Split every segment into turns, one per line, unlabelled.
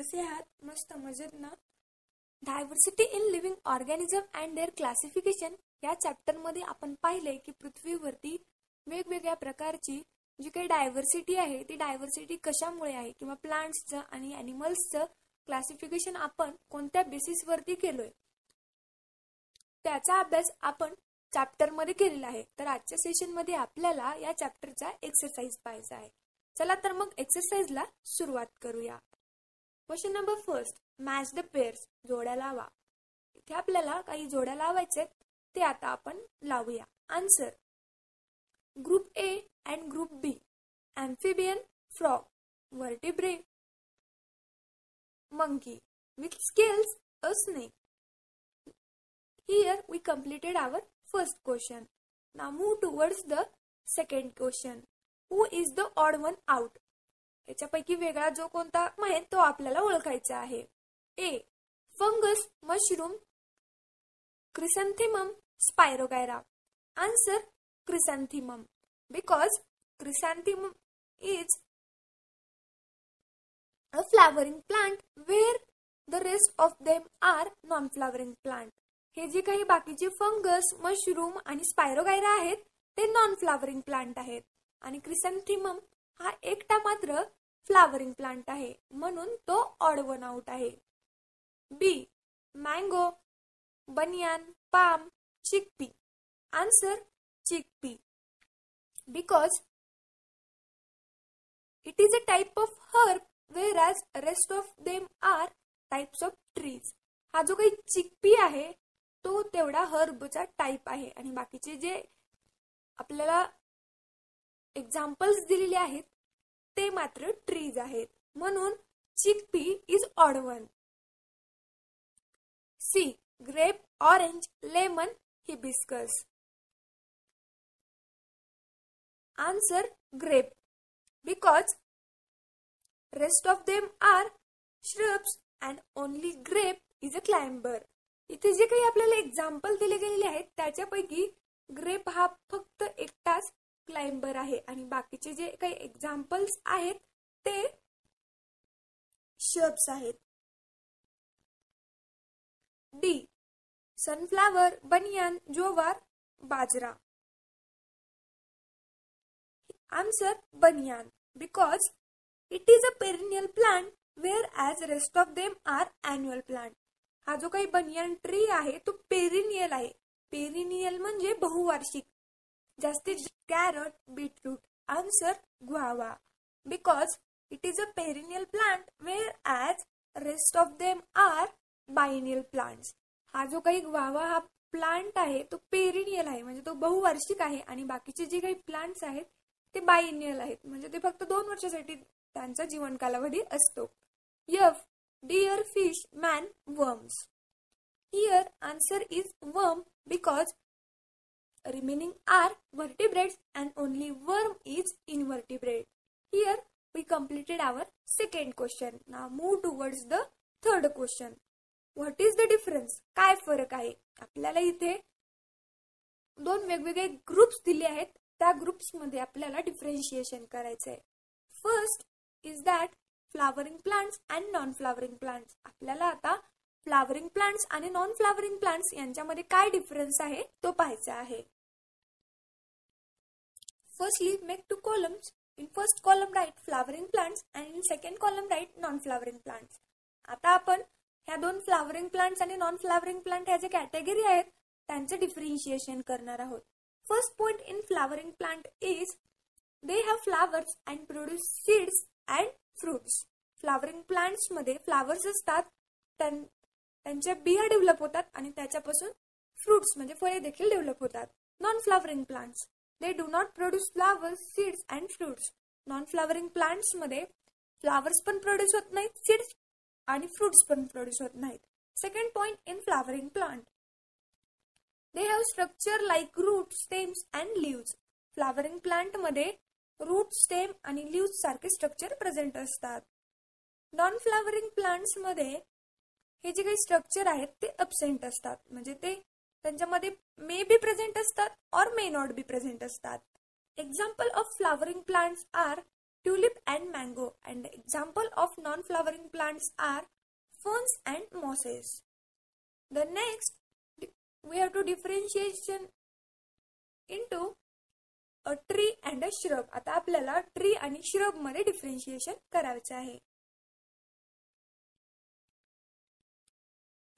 कसे आहात? मस्त मजेत ना? Diversity in living organism and their classification या चॅप्टरमध्ये आपण पाहिले की पृथ्वीवरती वेगवेगळ्या प्रकारची जी काही डायव्हर्सिटी आहे ती डायव्हर्सिटी कशामुळे आहे? किंवा प्लांट्सचं आणि अॅनिमल्सचं क्लासिफिकेशन आपण कोणत्या बेसिसवरती केलोय? त्याचा अभ्यास आपण चॅप्टरमध्ये केलेला आहे. तर आजच्या सेशनमध्ये आपल्याला या चॅप्टरचा एक्सरसाइज पाहायचा आहे. चला तर मग एक्सरसाइजला सुरुवात करूया. Question number first match the pairs जोड्या लावा. इथे आपल्याला काही जोड्या लावायचे ते आता आपण लावूया. Answer group A and group B amphibian frog vertebrate monkey with scales a snake here we completed our first question now move towards the second question who is the odd one out याच्यापैकी वेगळा जो कोणता आहे तो आपल्याला ओळखायचा आहे. A fungus mushroom chrysanthemum spirogyra. Answer chrysanthemum. Because chrysanthemum is a flowering plant where the rest of them are non flowering plant. हे जे काही बाकीचे फंगस मशरूम आणि स्पायरोगायरा आहेत ते नॉन फ्लावरिंग प्लांट आहेत. आणि क्रिसॅन्थिमम हा एकटा मात्र फ्लावरिंग प्लांट आहे. म्हणून तो ऑड वन आउट आहे. B mango banyan palm chickpea. Answer chickpea. Because it is a type of herb whereas rest of them are types of trees हा जो काही चिकपी आहे तो तेवढा हर्बचा टाईप आहे. आणि बाकीचे जे आपल्याला एक्झाम्पल्स दिलेले आहेत ते मात्र ट्रीज आहेत. म्हणून chickpea is odd one C grape orange lemon hibiscus answer grape because rest of them are shrubs and only grape is a climber इथे जे काही आपल्याला एक्झाम्पल दिले गेलेले आहेत त्याच्यापैकी ग्रेप हा फक्त एकटाच क्लाइंबर आहे. आणि बाकीचे जे काही एक्झाम्पल्स आहेत ते शब्स आहेत. D sunflower banyan jowar bajra answer banyan because it is a perennial plant whereas rest of them are annual plant हा जो काही बनियान ट्री आहे तो पेरिनियल आहे. पेरिनियल म्हणजे बहुवार्षिक. जास्तीत carrot beetroot answer guava because it is a perennial plant whereas rest of them are biennial plants हा जो काही ग्वावा हा प्लांट आहे तो पेरिनियल आहे. म्हणजे तो बहुवार्षिक आहे आणि बाकीचे जे काही प्लांट्स आहेत ते बायनियल आहेत. म्हणजे ते फक्त दोन वर्षासाठी त्यांचा जीवन कालावधी असतो. F deer fish man worms here answer is worm because remaining are vertebrates and only worm is invertebrate. Here we completed our second question. Now move towards the third question. What is the difference? काय फरक आहे आपल्याला इथे दोन वेगवेगळे groups दिले आहेत त्या ग्रुप्समध्ये आपल्याला डिफरेन्शिएशन करायचं आहे first is that flowering plants and non flowering plants आपल्याला आता फ्लावरिंग प्लांट्स आणि नॉन फ्लावरिंग प्लांट्स यांच्यामध्ये काय डिफरन्स आहे? तो पाहायचा आहे. Firstly make two columns in first column write flowering plants and in second column write non flowering plants आता आपण ह्या दोन फ्लावरिंग प्लांट्स आणि नॉन फ्लावरिंग प्लांट ह्या जे कॅटेगरी आहेत त्यांचं डिफरेन्शिएशन करणार आहोत. First point in flowering plant is they have flowers and produce seeds and fruits flowering प्लांट्समध्ये flowers असतात त्यांच्या बिया डेव्हलप होतात आणि त्याच्यापासून फ्रुट्स म्हणजे फळे देखील डेव्हलप होतात. Non flowering plants they do not produce flowers seeds and fruits non flowering प्लांट्समध्ये flowers पण प्रोड्यूस होत नाहीत सीड्स आणि फ्रुट्स पण प्रोड्यूस होत नाहीत. Second point in flowering plant they have structure like root stems and leaves flowering प्लांटमध्ये root stem आणि leaves सारखे स्ट्रक्चर प्रेझेंट असतात. नॉन फ्लावरिंग प्लांट्समध्ये हे जे काही स्ट्रक्चर आहेत ते अबसेंट असतात म्हणजे ते त्यांच्यामध्ये मे बी प्रेझेंट असतात or may not be present असतात example of flowering plants are tulip and mango and example of non flowering plants are ferns and mosses. The next, we have to differentiation into a tree and a shrub. आता आपल्याला tree आणि श्रबमध्ये differentiation करायचं आहे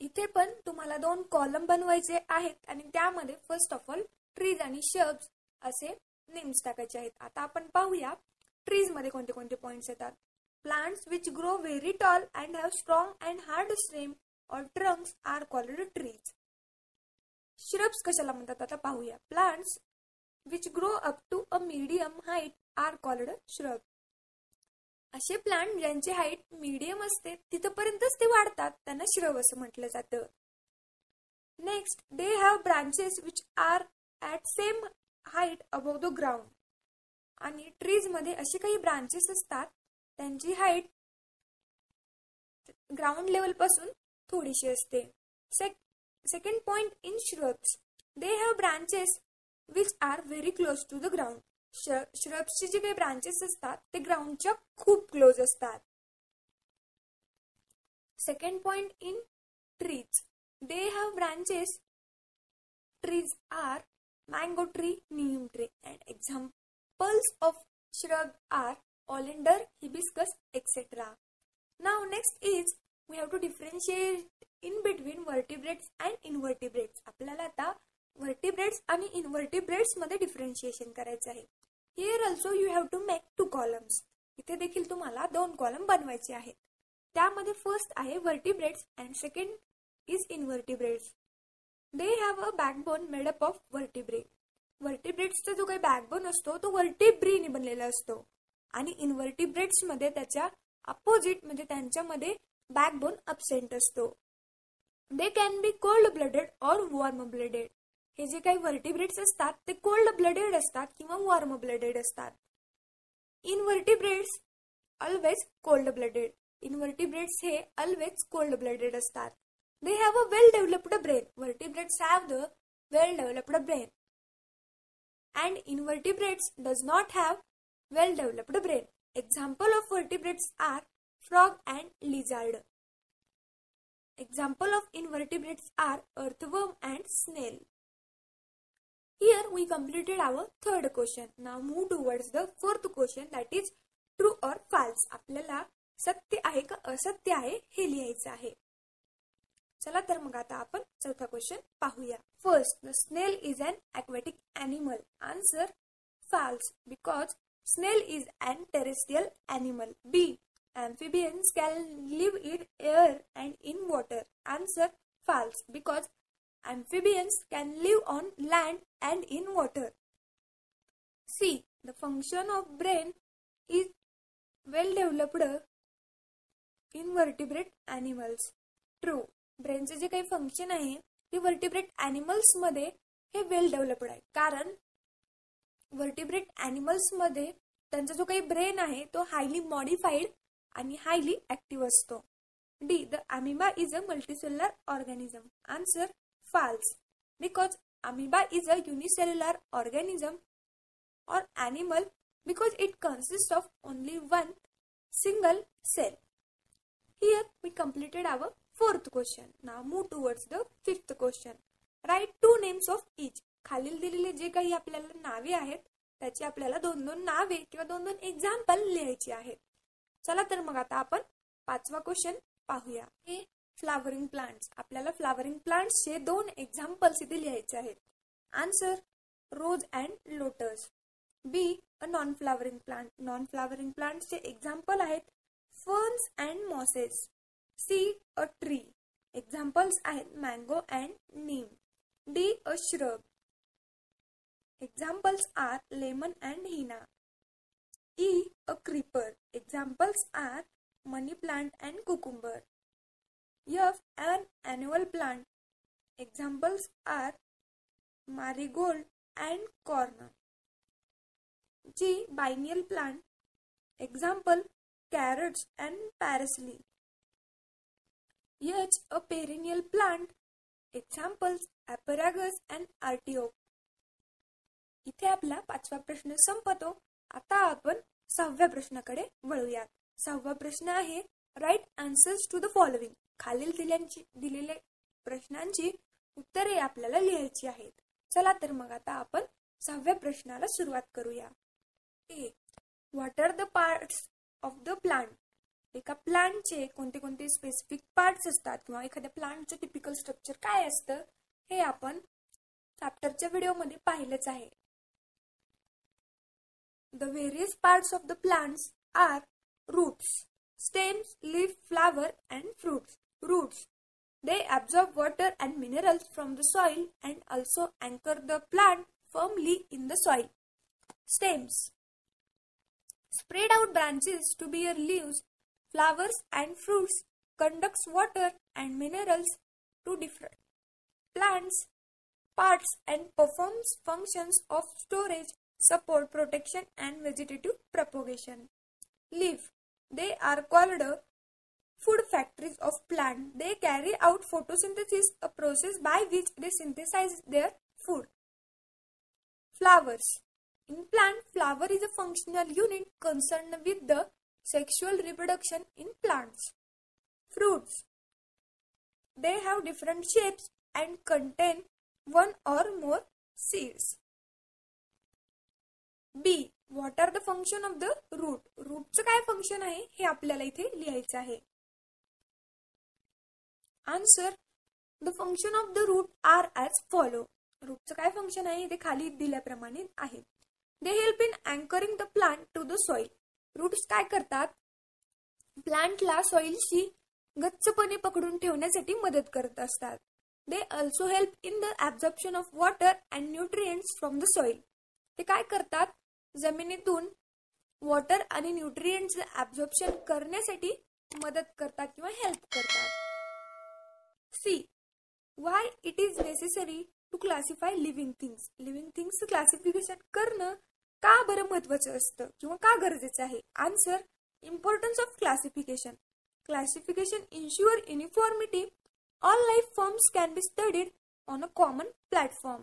इथे पण तुम्हाला दोन column बनवायचे आहेत आणि त्यामध्ये फर्स्ट ऑफ ऑल ट्रीज आणि शब्स असे नेम्स टाकायचे आहेत. आता आपण पाहूया ट्रीजमध्ये कोणते कोणते पॉइंट्स येतात. Plants which grow very tall and have strong and hard stem or trunks are called trees shrubs कशाला म्हणतात? आता पाहूया. Plants which grow up to a medium height are called shrub असे प्लांट ज्यांची हाईट मीडियम असते तिथपर्यंतच ते वाढतात त्यांना श्रव असं म्हटलं जातं. Next they have branches which are at same height above the ground आणि ट्रीजमध्ये असे काही ब्रांचेस असतात त्यांची हाईट ग्राउंड लेवलपासून थोडीशी असते. Second point in shrubs they have branches which are very close to the ground श्रब्सचे जे काही ब्रांचेस असतात ते ग्राउंडच्या खूप क्लोज असतात. Second point in trees they have branches trees are mango tree neem tree and examples of shrub are oleander hibiscus etcetera now next is we have to differentiate in between vertebrates and invertebrates आपल्याला आता vertebrates आणि इनव्हर्टिब्रेट्समध्ये differentiation करायचं आहे. Here also you have to make two columns इथे देखील तुम्हाला दोन कॉलम बनवायचे आहेत. त्यामध्ये फर्स्ट आहे vertebrates and second is invertebrates they have a backbone made up of vertebrate वर्टिब्रेट्सचा जो काही बॅकबोन असतो तो व्हर्टिब्रीने बनलेला असतो. आणि इनवर्टिब्रेट्समध्ये त्याच्या अपोजिट म्हणजे त्यांच्यामध्ये बॅकबोन अबसेंट असतो. They can be cold blooded or warm blooded हे जे काही व्हर्टिब्रेट्स असतात ते कोल्ड ब्लडेड असतात किंवा वॉर्म ब्लडेड असतात. Invertebrates always cold blooded invertebrates हे ऑलवेज कोल्ड ब्लडेड असतात. They have a well developed brain vertebrates have the well developed brain and invertebrates does not have well developed brain example of vertebrates are frog and lizard example of invertebrates are earthworm and snail Here we completed our third question. Now move towards the fourth question that is true or false. आपल्याला सत्य आहे का असत्य आहे हे लिहायचं आहे. चला तर मग आता आपण चौथा क्वेश्चन पाहूया. First the snail is an aquatic animal answer false because snail is an terrestrial animal B amphibians can live it air and in water answer false because amphibians can live on land and in water. C. The function of brain is well developed in vertebrate animals. True. ब्रेनचे जे काही function आहे ते vertebrate ॲनिमल्समध्ये हे वेल developed आहे कारण व्हर्टिब्रेट ॲनिमल्समध्ये त्यांचा जो काही ब्रेन आहे तो हायली मॉडिफाईड आणि हायली ऍक्टिव्ह असतो D the amoeba is a multicellular organism answer false because amoeba is a unicellular organism or animal because it consist of only one single cell here we completed our fourth question now move towards the fifth question write two names of each खालील दिलेले जे काही आपल्याला नावे आहेत त्याची आपल्याला दोन दोन नावे किंवा दोन दोन एक्झाम्पल लिहायची आहेत. चला तर मग आता आपण पाचवा क्वेश्चन पाहूया. फ्लावरिंग प्लांट्स आपल्याला फ्लावरिंग प्लांट्सचे दोन एक्झाम्पल्स इथे लिहायचे आहेत. Answer rose and lotus B a non flowering plant non flowering प्लांट्सचे example आहेत ferns and mosses C a tree examples आहेत mango and neem D a shrub examples are lemon and henna E a creeper examples are money plant and cucumber of An annual plant. Examples are marigold and corn. G. Biennial plant. Example carrots and parsley. H. A perennial plant. Examples asparagus and artichoke. इथे आपला पाचवा प्रश्न संपतो आता आपण सहाव्या प्रश्नाकडे वळूयात सहावा प्रश्न आहे right answers to the following खालील दिल्यांची दिलेल्या प्रश्नांची उत्तरे आपल्याला लिहायची आहेत. चला तर मग आता आपण सहाव्या प्रश्नाला सुरुवात करूया. A what are the parts of the plant एका प्लांटचे कोणते कोणते स्पेसिफिक पार्ट्स असतात किंवा एखाद्या प्लांटचं टिपिकल स्ट्रक्चर काय असतं हे आपण चॅप्टरच्या व्हिडिओमध्ये पाहिलंच आहे. The various parts of the plants are roots stems leaf flower and fruits Roots. They absorb water and minerals from the soil and also anchor the plant firmly in the soil. Stems. Spread out branches to bear leaves, flowers and fruits conducts water and minerals to different plants, parts and performs functions of storage support protection and vegetative propagation. Leaf. They are called food factories of plant. They carry out photosynthesis, a process by which they synthesize their food. Flowers. In plant, flower is a functional unit concerned with the sexual reproduction in plants. Fruits. They have different shapes and contain one or more seeds. B what are the function of the root रूटचं काय function आहे हे आपल्याला इथे लिहायचं आहे answer the function of the root are as follow रूटचं काय function आहे? ते खाली दिल्याप्रमाणे आहे. They help in anchoring the plant to the soil roots काय करतात? प्लांटला सॉइलशी गच्चपणे पकडून ठेवण्यासाठी मदत करत असतात. They also help in the absorption of water and nutrients from the soil ते काय करतात? जमिनीतून वॉटर आणि न्यूट्रिएंटचं ऍब्झॉर्प्शन करण्यासाठी मदत करतात किंवा हेल्प करतात. C why it is necessary to classify living things living थिंग्सचं classification करणं का बरं महत्वाचं असतं? किंवा का गरजेचं आहे? Answer importance of classification classification ensure uniformity all life forms can be studied on a common platform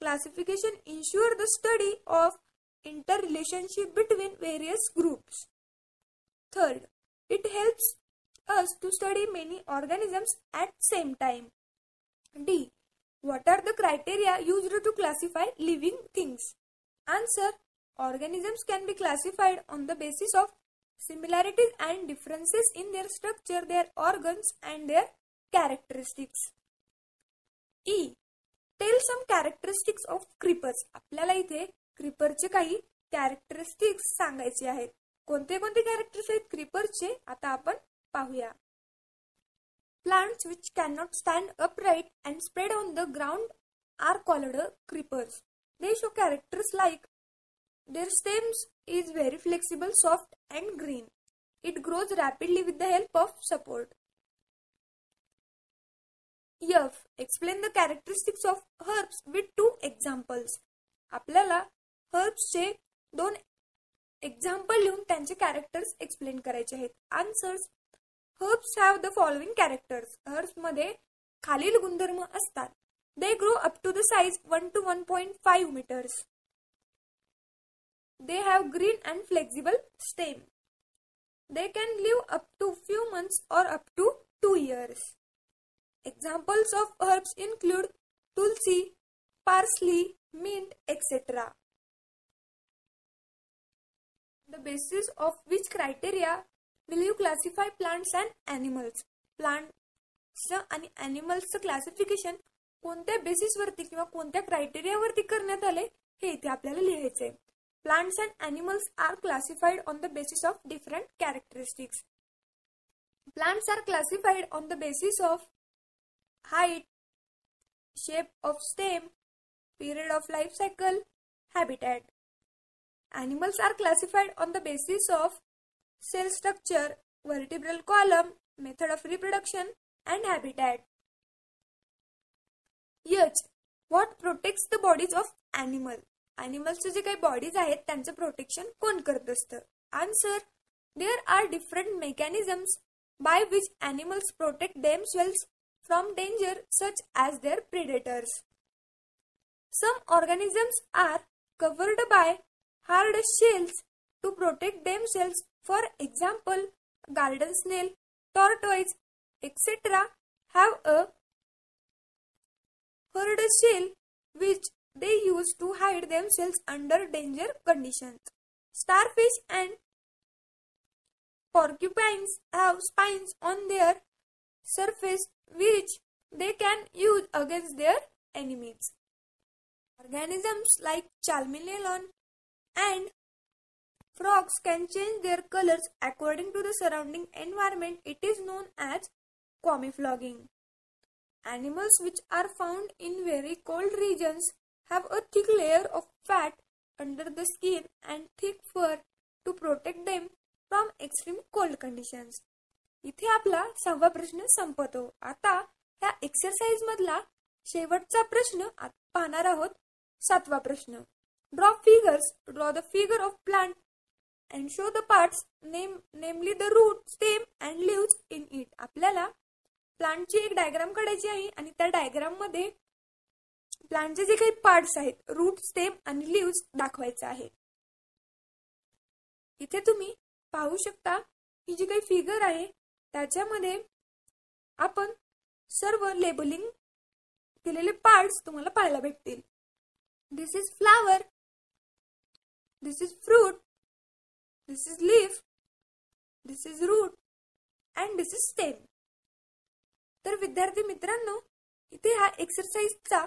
classification ensure the study of inter relationship between various groups third it helps us to study many organisms at same time. D. What are the criteria used to classify living things? Answer. Organisms can be classified on the basis of similarities and differences in their structure, their organs and their characteristics. E. Tell some characteristics of creepers आपल्याला इथे क्रिपरचे काही characteristics सांगायचे आहेत कोणते कोणते characters आहेत क्रिपरचे आता आपण पाहूया. Plants which can not stand upright and spread on the ground are called creepers they show characters like their stems is very flexible soft and green it grows rapidly with the help of support F explain the characteristics of herbs with two examples आपल्याला हर्ब्सचे दोन example लिहून त्यांचे characters explain करायचे आहेत. Answers herbs have the following characters हर्ब्समध्ये खालील गुणधर्म असतात. They grow up to the size one to one point five metres they have green and flexible stem they can live up to few months or up to two years examples of herbs include tulsi parsley mint etcetera the basis of which criteria will you classify plants and animals plants आणि अॅनिमल्सचं classification कोणत्या बेसिसवरती किंवा कोणत्या क्रायटेरियावरती करण्यात आले हे इथे आपल्याला लिहायचंय. Plants and animals are classified on the basis of different characteristics plants are classified on the basis of height shape of stem period of life cycle habitat animals are classified on the basis of cell structure vertebral column method of reproduction and habitat H what protect the bodies of animal अॅनिमल्सचे जे काही bodies आहेत त्यांचं protection कोण करत असत? Answer there are different mechanisms by which animals protect themselves from danger such as their predators some organisms are covered by hard shells to protect themselves For example, garden snail, tortoise, etc. have a hard shell which they use to hide themselves under danger conditions. Starfish and porcupines have spines on their surface which they can use against their enemies. Organisms like Chalmelon and frogs can change their colors according to the surrounding environment. It is known as camouflaging. Animals which are found in very cold regions have a thick layer of fat under the skin and thick fur to protect them from extreme cold conditions. इथे आपला सहावा प्रश्न संपतो आता या exercise मधला शेवटचा प्रश्न पाहणार आहोत सातवा प्रश्न draw figures draw the figure of plant and show the parts name namely the root stem and leaves in it आपल्याला प्लांटची एक डायग्राम काढायची आहे आणि त्या डायग्राममध्ये प्लांटचे जे काही पार्ट्स आहेत रूट स्टेम आणि लिव्स दाखवायचं आहे. इथे तुम्ही पाहू शकता ही जी काही फिगर आहे त्याच्यामध्ये आपण सर्व लेबलिंग केलेले पार्ट्स तुम्हाला पाहायला भेटतील. This is flower this is fruit this is leaf this is root and this is stem तर विद्यार्थी मित्रांनो इथे हा एक्सरसाइजचा